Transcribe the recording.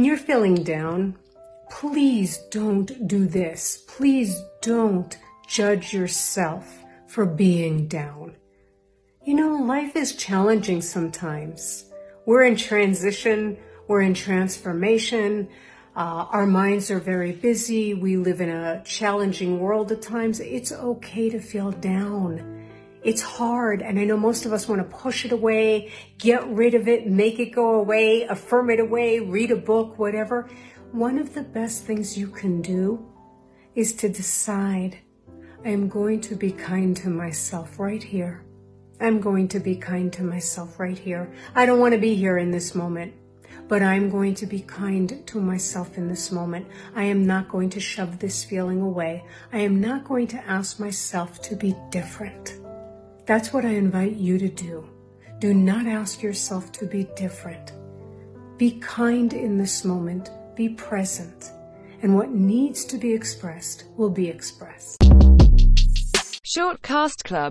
When you're feeling down, please don't do this. Please don't judge yourself for being down. You know, life is challenging sometimes. We're in transition, we're in transformation. Uh, our minds are very busy. We live in a challenging world at times. It's okay to feel down. It's hard, and I know most of us want to push it away, get rid of it, make it go away, affirm it away, read a book, whatever. One of the best things you can do is to decide I am going to be kind to myself right here. I'm going to be kind to myself right here. I don't want to be here in this moment, but I'm going to be kind to myself in this moment. I am not going to shove this feeling away. I am not going to ask myself to be different. That's what I invite you to do. Do not ask yourself to be different. Be kind in this moment. Be present. And what needs to be expressed will be expressed. Shortcast Club